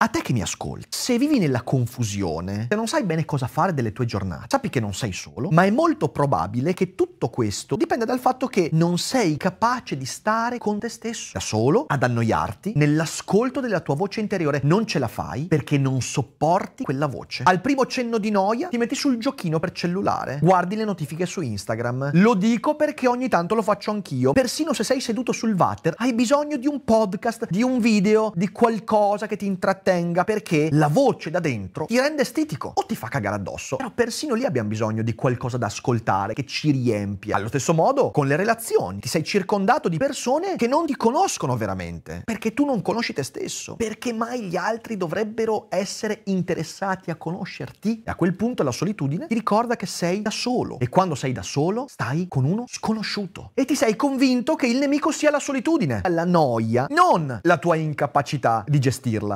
A te che mi ascolti, se vivi nella confusione, se non sai bene cosa fare delle tue giornate, sappi che non sei solo, ma è molto probabile che tutto questo dipenda dal fatto che non sei capace di stare con te stesso, da solo, ad annoiarti, nell'ascolto della tua voce interiore. Non ce la fai perché non sopporti quella voce. Al primo cenno di noia ti metti sul giochino per cellulare, guardi le notifiche su Instagram. Lo dico perché ogni tanto lo faccio anch'io. Persino se sei seduto sul water, hai bisogno di un podcast, di un video, di qualcosa che ti intrattiene tenga perché la voce da dentro ti rende stitico o ti fa cagare addosso. Però persino lì abbiamo bisogno di qualcosa da ascoltare che ci riempia. Allo stesso modo con le relazioni, ti sei circondato di persone che non ti conoscono veramente perché tu non conosci te stesso. Perché mai gli altri dovrebbero essere interessati a conoscerti? E a quel punto la solitudine ti ricorda che sei da solo e quando sei da solo stai con uno sconosciuto e ti sei convinto che il nemico sia la solitudine, la noia, non la tua incapacità di gestirla.